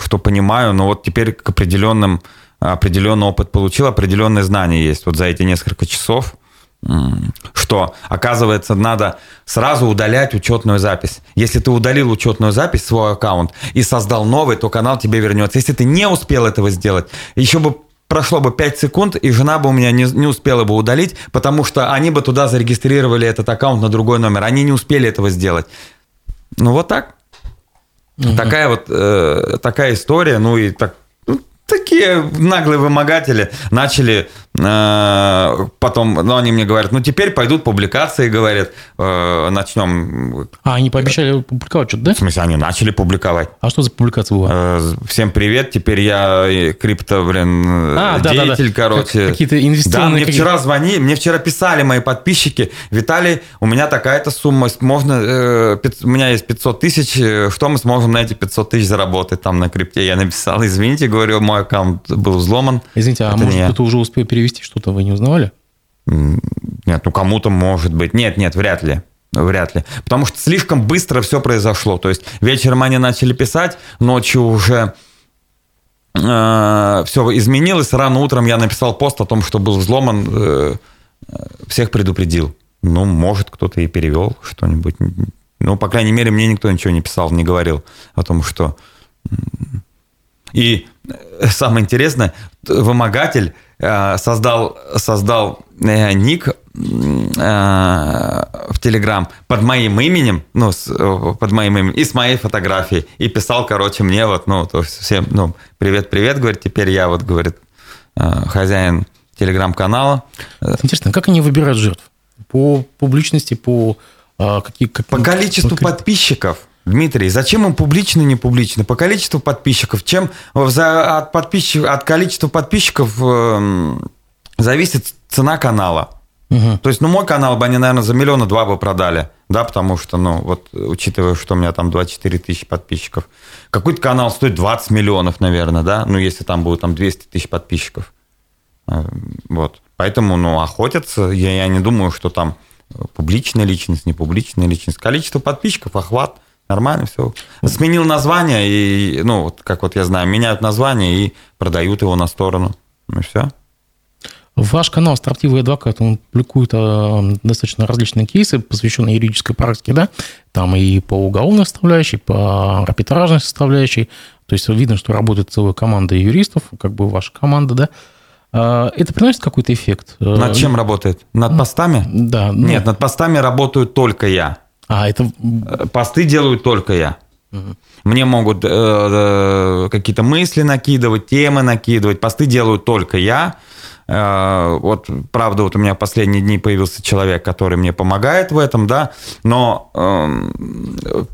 что понимаю, но вот теперь к определенным, определенный опыт получил, определенные знания есть вот за эти несколько часов, что, оказывается, надо сразу удалять учетную запись. Если ты удалил учетную запись, свой аккаунт, и создал новый, то канал тебе вернется. Если ты не успел этого сделать, еще бы прошло бы 5 секунд, и жена бы у меня не, не успела бы удалить, потому что они бы туда зарегистрировали этот аккаунт на другой номер. Они не успели этого сделать. Ну, вот так. Угу. Такая вот э, такая история. Ну, и так, ну, такие наглые вымогатели начали потом, ну, они мне говорят, ну, теперь пойдут публикации, говорят, э, начнем. А, они пообещали публиковать что-то, да? В смысле, они начали публиковать. А что за публикация была? Э, всем привет, теперь я крипто, блин, а, деятель, да, да. короче. Какие-то инвестиционные... Да, мне вчера звонили, мне вчера писали мои подписчики, Виталий, у меня такая-то сумма, можно, у меня есть 500 тысяч, что мы сможем на эти 500 тысяч заработать там на крипте? Я написал, извините, говорю, мой аккаунт был взломан. Извините, а может, кто-то уже успел перевести перевести что-то вы не узнавали? Нет, ну кому-то может быть. Нет, нет, вряд ли. Вряд ли. Потому что слишком быстро все произошло. То есть вечером они начали писать, ночью уже э, все изменилось. Рано утром я написал пост о том, что был взломан э, всех предупредил. Ну, может, кто-то и перевел что-нибудь. Ну, по крайней мере, мне никто ничего не писал, не говорил о том, что... И э, самое интересное, вымогатель э, создал, создал э, ник в Телеграм под моим именем, ну, с, под моим именем, и с моей фотографией, и писал, короче, мне вот, ну, то есть всем, ну, привет-привет, говорит, теперь я вот, говорит, хозяин телеграм-канала. Интересно, как они выбирают жертв? По публичности, по а, какие... Как, по количеству как... подписчиков. Дмитрий, зачем им публично, не публично? По количеству подписчиков. Чем за, от, подписчиков, от количества подписчиков э, зависит цена канала. Угу. То есть, ну, мой канал бы они, наверное, за миллиона два бы продали. Да, потому что, ну, вот, учитывая, что у меня там 24 тысячи подписчиков. Какой-то канал стоит 20 миллионов, наверное, да? Ну, если там будет там 200 тысяч подписчиков. Э, вот. Поэтому, ну, охотятся. Я, я не думаю, что там публичная личность, не публичная личность. Количество подписчиков, охват, нормально все. Сменил название, и, ну, вот, как вот я знаю, меняют название и продают его на сторону. Ну, все. Ваш канал «Строптивый адвокат», он публикует э, достаточно различные кейсы, посвященные юридической практике, да? Там и по уголовной составляющей, по арбитражной составляющей. То есть видно, что работает целая команда юристов, как бы ваша команда, да? А, это приносит какой-то эффект? Над чем работает? Над постами? Да. Ну... Нет, над постами работаю только я. А, это... Э, посты делаю только я. Угу. Мне могут э, э, какие-то мысли накидывать, темы накидывать. Посты делаю только я. Э, вот, правда, вот у меня в последние дни появился человек, который мне помогает в этом, да, но э,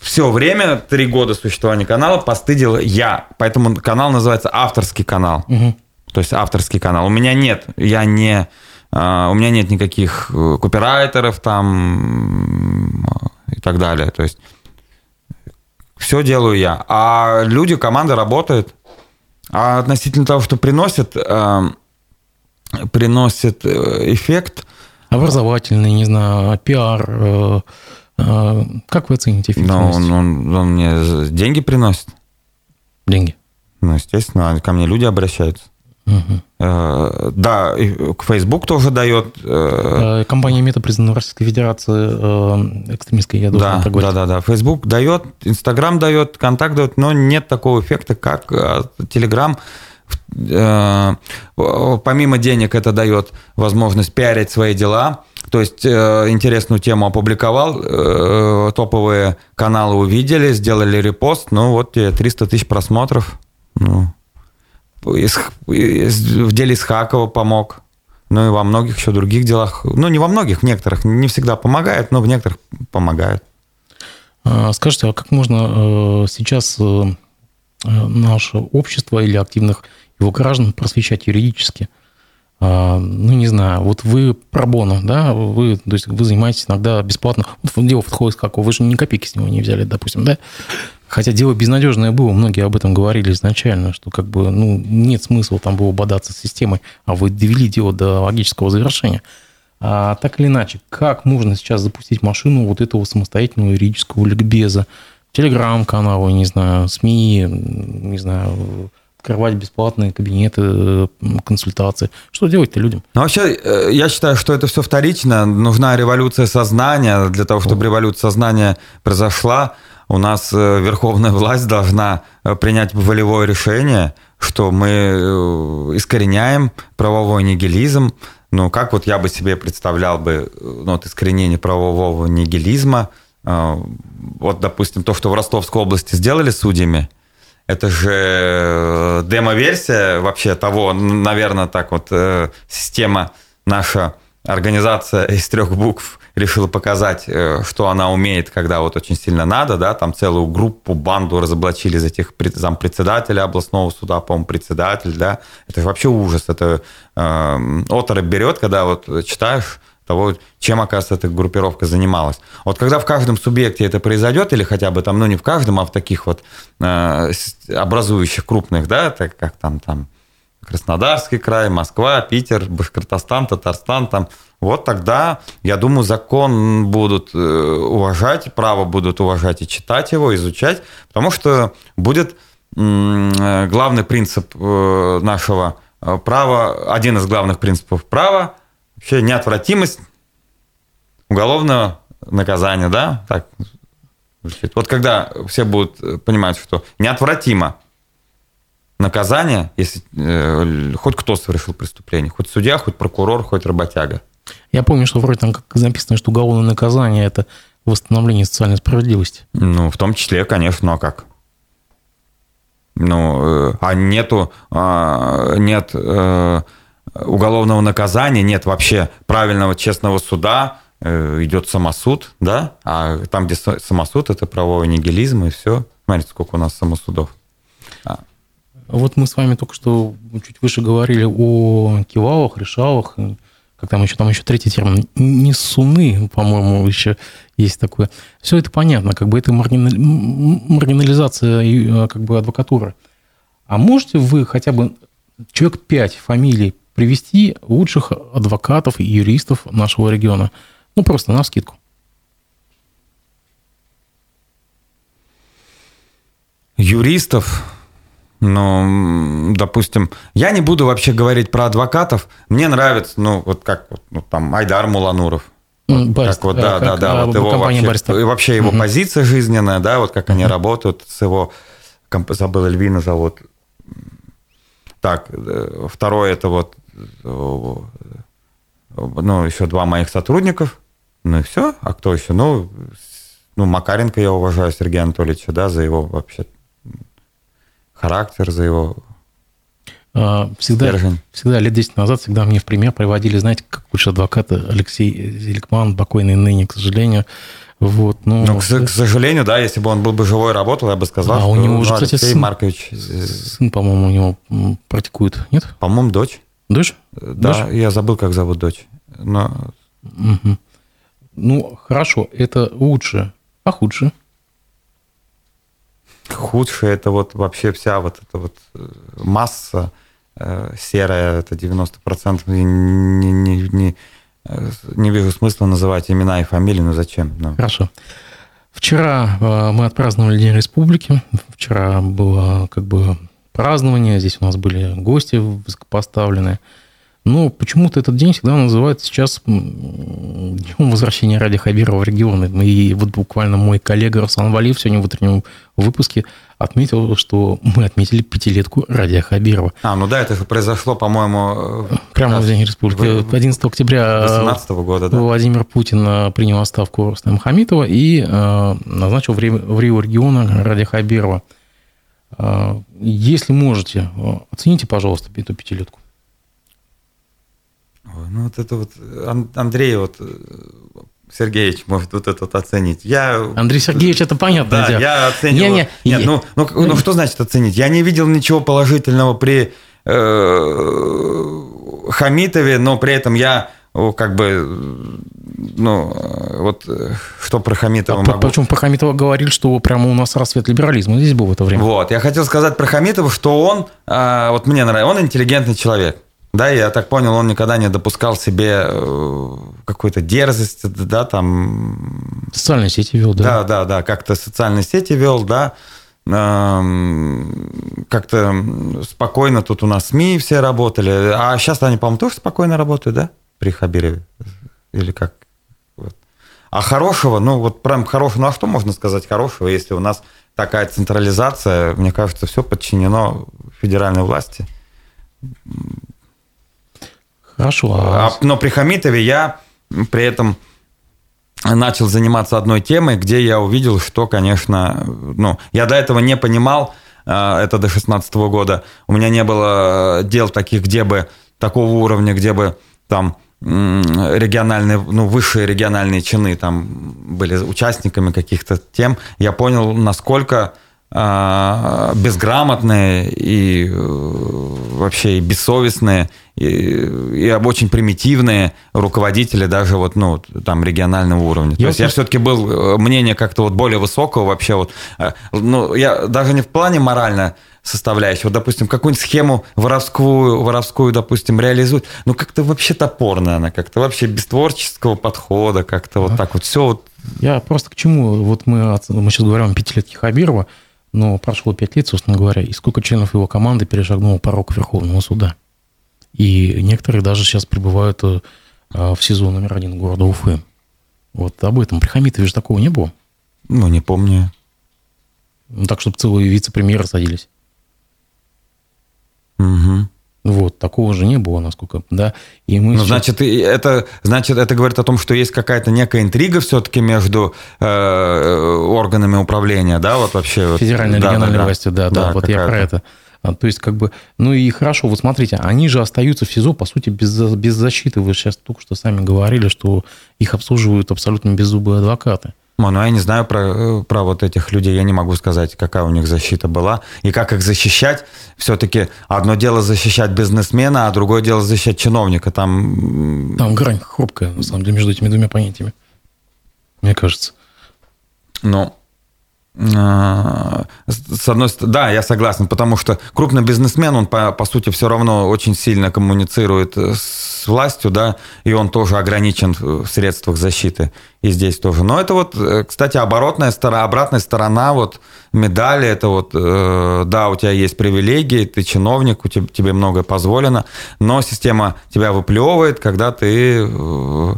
все время, три года существования канала, посты делаю я. Поэтому канал называется авторский канал. Угу то есть авторский канал. У меня нет, я не, у меня нет никаких э, копирайтеров там и так далее. То есть все делаю я. А люди, команда работает. А относительно того, что приносит, э, приносит э, эффект... Образовательный, не знаю, пиар. Как вы оцените эффективность? Ну, он, он, он мне деньги приносит. Деньги? Ну, естественно, ко мне люди обращаются. Угу. Да, Facebook тоже дает. Э, компания Мета признана в Российской Федерации экстремистской, я должен да, да, да, да. Facebook дает, Instagram дает, Контакт дает, но нет такого эффекта, как Telegram. Помимо денег это дает возможность пиарить свои дела. То есть интересную тему опубликовал, топовые каналы увидели, сделали репост, ну вот 300 тысяч просмотров. Ну, в деле Исхакова помог. Ну и во многих еще других делах. Ну, не во многих, в некоторых не всегда помогает, но в некоторых помогает. А, скажите, а как можно э, сейчас э, наше общество или активных его граждан просвещать юридически? А, ну, не знаю, вот вы пробона, да, вы, то есть вы занимаетесь иногда бесплатно, вот дело подходит как вы же ни копейки с него не взяли, допустим, да, Хотя дело безнадежное было, многие об этом говорили изначально, что как бы ну, нет смысла там было бодаться с системой, а вы довели дело до логического завершения. А так или иначе, как можно сейчас запустить машину вот этого самостоятельного юридического ликбеза? Телеграм-каналы, не знаю, СМИ, не знаю, открывать бесплатные кабинеты консультации. Что делать-то людям? Ну, вообще, э, я считаю, что это все вторично. Нужна революция сознания. Для того, чтобы революция сознания произошла, у нас э, верховная власть должна э, принять волевое решение, что мы э, искореняем правовой нигилизм. Ну, как вот я бы себе представлял бы ну, вот искоренение правового нигилизма. Вот, допустим, то, что в Ростовской области сделали судьями, это же демо-версия вообще того, наверное, так вот, система наша, организация из трех букв – решила показать, э, что она умеет, когда вот очень сильно надо, да, там целую группу, банду разоблачили за тех зампредседателя областного суда, по-моему, председатель, да, это вообще ужас, это э, оторопь берет, когда вот читаешь того, чем, оказывается, эта группировка занималась. Вот когда в каждом субъекте это произойдет, или хотя бы там, ну не в каждом, а в таких вот э, образующих крупных, да, так как там, там Краснодарский край, Москва, Питер, Башкортостан, Татарстан, там, вот тогда, я думаю, закон будут э, уважать, право будут уважать и читать его, изучать, потому что будет э, главный принцип э, нашего права, один из главных принципов права вообще неотвратимость уголовного наказания, да? Так, вот когда все будут понимать, что неотвратимо наказание, если э, хоть кто совершил преступление, хоть судья, хоть прокурор, хоть работяга. Я помню, что вроде там как написано, что уголовное наказание – это восстановление социальной справедливости. Ну, в том числе, конечно, ну а как? Ну, э, а нету, а, нет э, уголовного наказания, нет вообще правильного честного суда, э, идет самосуд, да, а там, где самосуд, это правовой нигилизм и все. Смотрите, сколько у нас самосудов. А. Вот мы с вами только что чуть выше говорили о кивалах, решалах, как там еще, там еще третий термин, несуны, по-моему, еще есть такое. Все это понятно, как бы это маргинализация э, как бы адвокатуры. А можете вы хотя бы человек пять фамилий привести лучших адвокатов и юристов нашего региона? Ну, просто на скидку. Юристов, ну, допустим, я не буду вообще говорить про адвокатов. Мне нравится, ну, вот как ну, там Айдар Мулануров. Барист, как вот, да, да, да, вот его вообще, и вообще его угу. позиция жизненная, да, вот как угу. они работают с его, забыл, Эльвина зовут. Так, э, второе это вот, э, ну, еще два моих сотрудников, ну и все. А кто еще? Ну, ну Макаренко я уважаю, Сергея Анатольевича, да, за его вообще характер, за его а, Всегда, всегда лет 10 назад, всегда мне в пример приводили, знаете, как лучший адвокат Алексей Зеликман, покойный ныне, к сожалению. Вот, ну, ну к, к сожалению, да, если бы он был бы живой работал, я бы сказал, а что у него уже, ну, кстати, Алексей сын, Маркович... Сын, по-моему, у него практикует, нет? По-моему, дочь. Дочь? Да, дочь? я забыл, как зовут дочь. Но... Угу. Ну, хорошо, это лучше, а худше? Худшее это вот вообще вся вот эта вот э, масса э, серая, это 90%. Не, не, не, не, э, не вижу смысла называть имена и фамилии, но зачем? Ну. Хорошо. Вчера э, мы отпраздновали День Республики. Вчера было как бы празднование. Здесь у нас были гости высокопоставленные. Но почему-то этот день всегда называют сейчас днем возвращения Ради Хабирова в регион. И вот буквально мой коллега Руслан Валиев сегодня в утреннем выпуске отметил, что мы отметили пятилетку Радия Хабирова. А, ну да, это произошло, по-моему... Прямо в День Республики. 11 октября 2018 года, да. Владимир Путин принял отставку Рустама Хамитова и э, назначил в Рио региона Радия Хабирова. Э, если можете, оцените, пожалуйста, эту пятилетку. Ну, вот это вот Андрей вот Сергеевич может вот это вот оценить. Я... Андрей Сергеевич, это понятно. Да, дело. я оцениваю. Не, не, Нет, ну, ну, ну, что значит оценить? Я не видел ничего положительного при э, Хамитове, но при этом я как бы, ну, вот что про Хамитова а могу... Почему про Хамитова говорили, что прямо у нас расцвет либерализма здесь был в это время? Вот, я хотел сказать про Хамитова, что он, вот мне нравится, он интеллигентный человек. Да, я так понял, он никогда не допускал себе э, какой-то дерзости, да, там... Социальные сети вел, да? Да, да, да, как-то социальные сети вел, да. Эм, как-то спокойно тут у нас СМИ все работали. А сейчас они, по-моему, тоже спокойно работают, да, при Хабирове? Или как? Вот. А хорошего, ну вот прям хорошего, ну а что можно сказать хорошего, если у нас такая централизация, мне кажется, все подчинено федеральной власти. Хорошо. А... Но при Хамитове я при этом начал заниматься одной темой, где я увидел, что, конечно, ну, я до этого не понимал, а, это до 16 года, у меня не было дел таких, где бы такого уровня, где бы там региональные, ну, высшие региональные чины там были участниками каких-то тем, я понял, насколько а, безграмотные и э, вообще и бессовестные и, и очень примитивные руководители даже вот ну там регионального уровня. Я То есть я все-таки был э, мнение как-то вот более высокого вообще вот э, ну я даже не в плане морально составляющего, допустим, какую-нибудь схему воровскую, воровскую, допустим, реализует, ну как-то вообще топорная она, как-то вообще без творческого подхода, как-то вот так вот все вот. Я просто к чему, вот мы, мы сейчас говорим о пятилетке Хабирова, но прошло пять лет, собственно говоря, и сколько членов его команды перешагнуло порог Верховного суда. И некоторые даже сейчас пребывают э, в СИЗО номер один города Уфы. Вот об этом. При Хамитове же такого не было. Ну, не помню. Ну, так, чтобы целые вице-премьеры садились. Угу. Вот, такого же не было, насколько, да. И мы ну, сейчас... значит, это, значит, это говорит о том, что есть какая-то некая интрига все-таки между э, органами управления, да, вот вообще. Федеральной да, региональной да, властью, да, да, да вот я про это. А, То есть, как бы, ну и хорошо, вот смотрите, они же остаются в СИЗО, по сути, без, без защиты. Вы сейчас только что сами говорили, что их обслуживают абсолютно беззубые адвокаты. Ну, я не знаю про, про вот этих людей, я не могу сказать, какая у них защита была и как их защищать. Все-таки одно дело защищать бизнесмена, а другое дело защищать чиновника. Там, Там грань хрупкая, на самом деле, между этими двумя понятиями. Мне кажется. ну, э, с одной стороны, да, я согласен, потому что крупный бизнесмен, он по, по сути все равно очень сильно коммуницирует с властью, да, и он тоже ограничен в средствах защиты, и здесь тоже. Но это вот, э, кстати, оборотная сторона, обратная сторона вот медали, это вот, э, да, у тебя есть привилегии, ты чиновник, у тебя, тебе многое позволено, но система тебя выплевывает, когда ты э,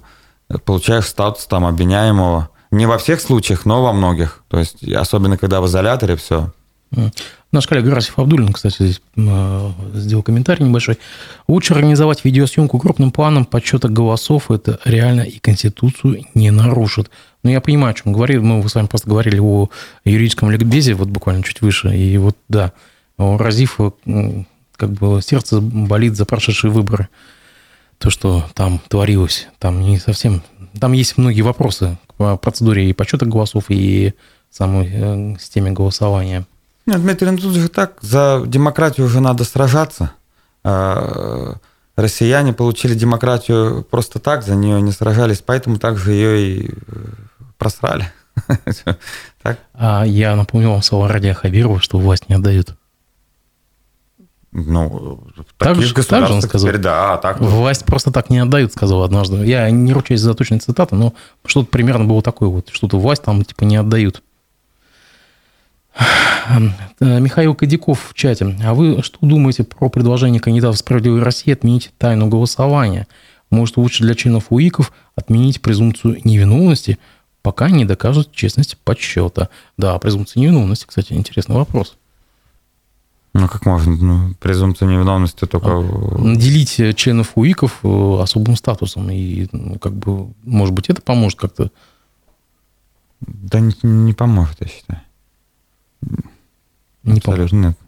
получаешь статус там обвиняемого. Не во всех случаях, но во многих. То есть, особенно когда в изоляторе, все. Наш коллега Расиф Абдулин, кстати, здесь э, сделал комментарий небольшой. Лучше организовать видеосъемку крупным планом подсчета голосов. Это реально и Конституцию не нарушит. Но я понимаю, о чем говорили. Мы с вами просто говорили о юридическом ликбезе, вот буквально чуть выше. И вот, да, у Разифа как бы сердце болит за прошедшие выборы. То, что там творилось, там не совсем... Там есть многие вопросы к процедуре и подсчета голосов, и самой э, системе голосования. Нет, Дмитрий, ну тут же так, за демократию уже надо сражаться. А, Россияне получили демократию просто так, за нее не сражались, поэтому также ее и э, просрали. Так? А я напомню вам слова Радия Хабирова, что власть не отдают. Ну, Так таких же- так же он сказал? теперь, да, а так вот. Власть просто так не отдают, сказал однажды. Я не ручаюсь за точной цитаты, но что-то примерно было такое вот, что-то власть там типа не отдают. Э, Михаил Кадяков в чате. А вы что думаете про предложение кандидатов «Справедливой России» отменить тайну голосования? Может, лучше для членов УИКов отменить презумпцию невиновности, пока не докажут честность подсчета? Да, презумпция невиновности, кстати, интересный вопрос. Ну, как можно? Ну, презумпция невиновности только... наделить членов УИКов э, особым статусом. И, ну, как бы, может быть, это поможет как-то. Да не, не поможет, я считаю. Не поможет. Абсолютно нет.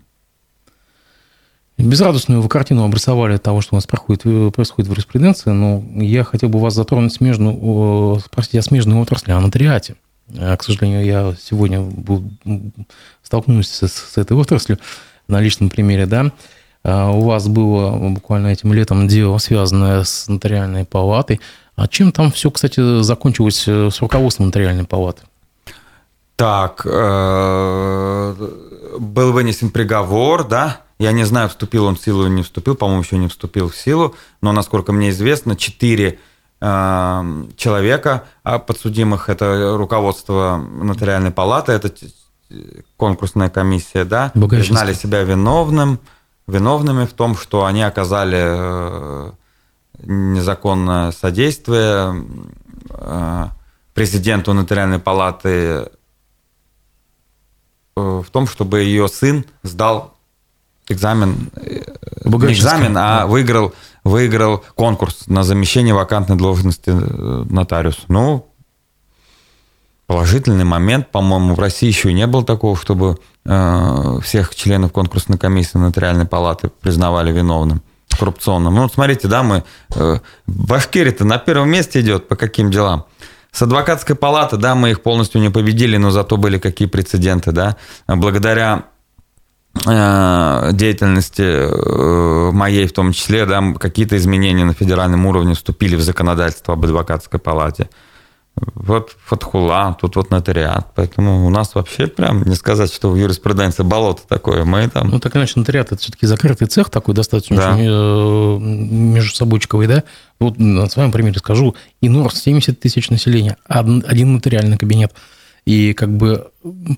Безрадостную вы картину обрисовали того, что у нас проходит, э, происходит в юриспруденции, но я хотел бы вас затронуть смежную, спросить о смежной отрасли, о нотариате. А, К сожалению, я сегодня столкнусь с, с этой отраслью на личном примере, да. А, У вас было буквально этим летом дело, связанное с нотариальной палатой. А чем там все, кстати, закончилось э, с руководством нотариальной палаты? Так, э, был вынесен приговор, да? Я не знаю, вступил он в силу или не вступил, по-моему, еще не вступил в силу, но, насколько мне известно, четыре э, человека а, подсудимых, это руководство нотариальной палаты, это конкурсная комиссия, да, признали себя виновным, виновными в том, что они оказали э, незаконное содействие э, президенту нотариальной палаты э, в том, чтобы ее сын сдал экзамен, не экзамен, а выиграл, выиграл конкурс на замещение вакантной должности нотариуса. Ну, положительный момент, по-моему, в России еще не было такого, чтобы э, всех членов конкурсной комиссии нотариальной палаты признавали виновным коррупционным. Ну, вот смотрите, да, мы... Э, Башкирия-то на первом месте идет по каким делам? С адвокатской палаты, да, мы их полностью не победили, но зато были какие прецеденты, да. Благодаря э, деятельности э, моей в том числе, да, какие-то изменения на федеральном уровне вступили в законодательство об адвокатской палате. Вот Фатхула, тут вот нотариат. Поэтому у нас вообще прям не сказать, что в юриспруденции болото такое. Мы там... Ну, так иначе нотариат – это все-таки закрытый цех такой, достаточно Да. э, между собойчиковый, да? Вот на своем примере скажу. ИНОР 70 тысяч населения, од- один нотариальный кабинет. и как бы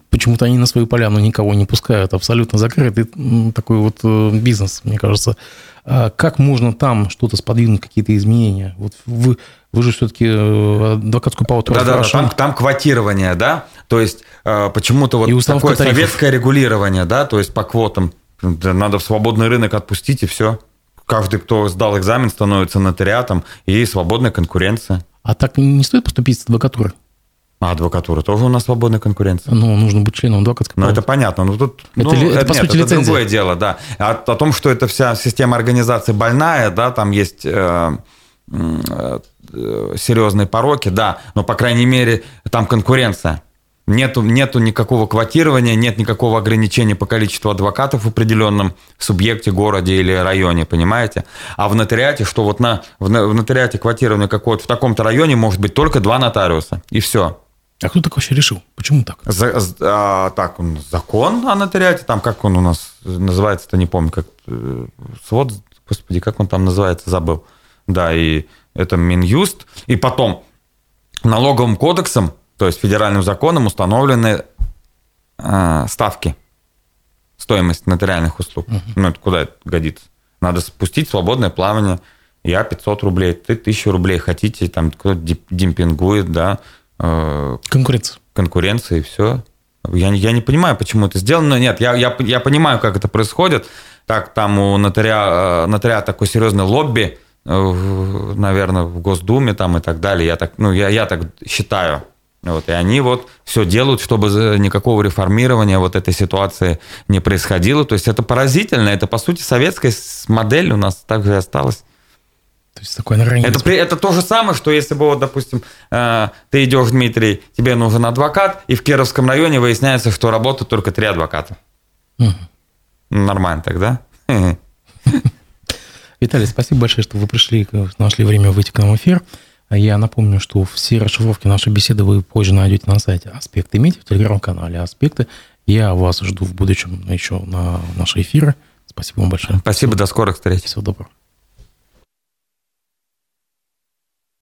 почему-то они на свою поляну никого не пускают, абсолютно закрытый такой вот э, бизнес, мне кажется. А как можно там что-то сподвинуть, какие-то изменения? Вот вы, вы же все-таки э, адвокатскую палату Да, да, да, там, там квотирование, да, то есть э, почему-то вот и такое тарифов. советское регулирование, да, то есть по квотам. Надо в свободный рынок отпустить, и все. Каждый, кто сдал экзамен, становится нотариатом, и свободная конкуренция. А так не стоит поступить с адвокатурой? А адвокатура тоже у нас свободная конкуренция. Ну, нужно быть членом адвокатской палаты. Ну, это понятно. Но тут, это, ну, это, это, по нет, сути, это другое дело, да. О, о том, что это вся система организации больная, да, там есть э, э, серьезные пороки, да, но, по крайней мере, там конкуренция. Нету, нету никакого квотирования, нет никакого ограничения по количеству адвокатов в определенном субъекте, городе или районе, понимаете? А в нотариате, что вот на, в, в нотариате квотирование какое-то в таком-то районе может быть только два нотариуса, и все. А кто так вообще решил? Почему так? За, а, так, он, закон о нотариате, там как он у нас называется-то, не помню, как э, свод, господи, как он там называется, забыл. Да, и это Минюст. И потом налоговым кодексом, то есть федеральным законом установлены э, ставки, стоимость нотариальных услуг. Угу. Ну, это куда это годится? Надо спустить свободное плавание. Я 500 рублей, ты 1000 рублей хотите, там кто-то демпингует, да, Э, конкуренция. Конкуренция и все. Я, я не понимаю, почему это сделано. Но нет, я, я, я понимаю, как это происходит. Так, там у нотаря, э, нотаря такой серьезный лобби, наверное, в Госдуме там и так далее. Я так, ну, я, я так считаю. Вот, и они вот все делают, чтобы никакого реформирования вот этой ситуации не происходило. То есть это поразительно. Это, по сути, советская модель у нас также осталась. То есть такой наравне. Это, это то же самое, что если бы, вот, допустим, э, ты идешь, Дмитрий, тебе нужен адвокат, и в Кировском районе выясняется, что работают только три адвоката. Угу. Нормально тогда. Виталий, спасибо большое, что вы пришли, нашли время выйти к нам в эфир. Я напомню, что все расшифровки нашей беседы вы позже найдете на сайте «Аспекты». Имейте в телеграм-канале «Аспекты». Я вас жду в будущем еще на наши эфиры. Спасибо вам большое. Спасибо, до скорых встреч. Всего доброго.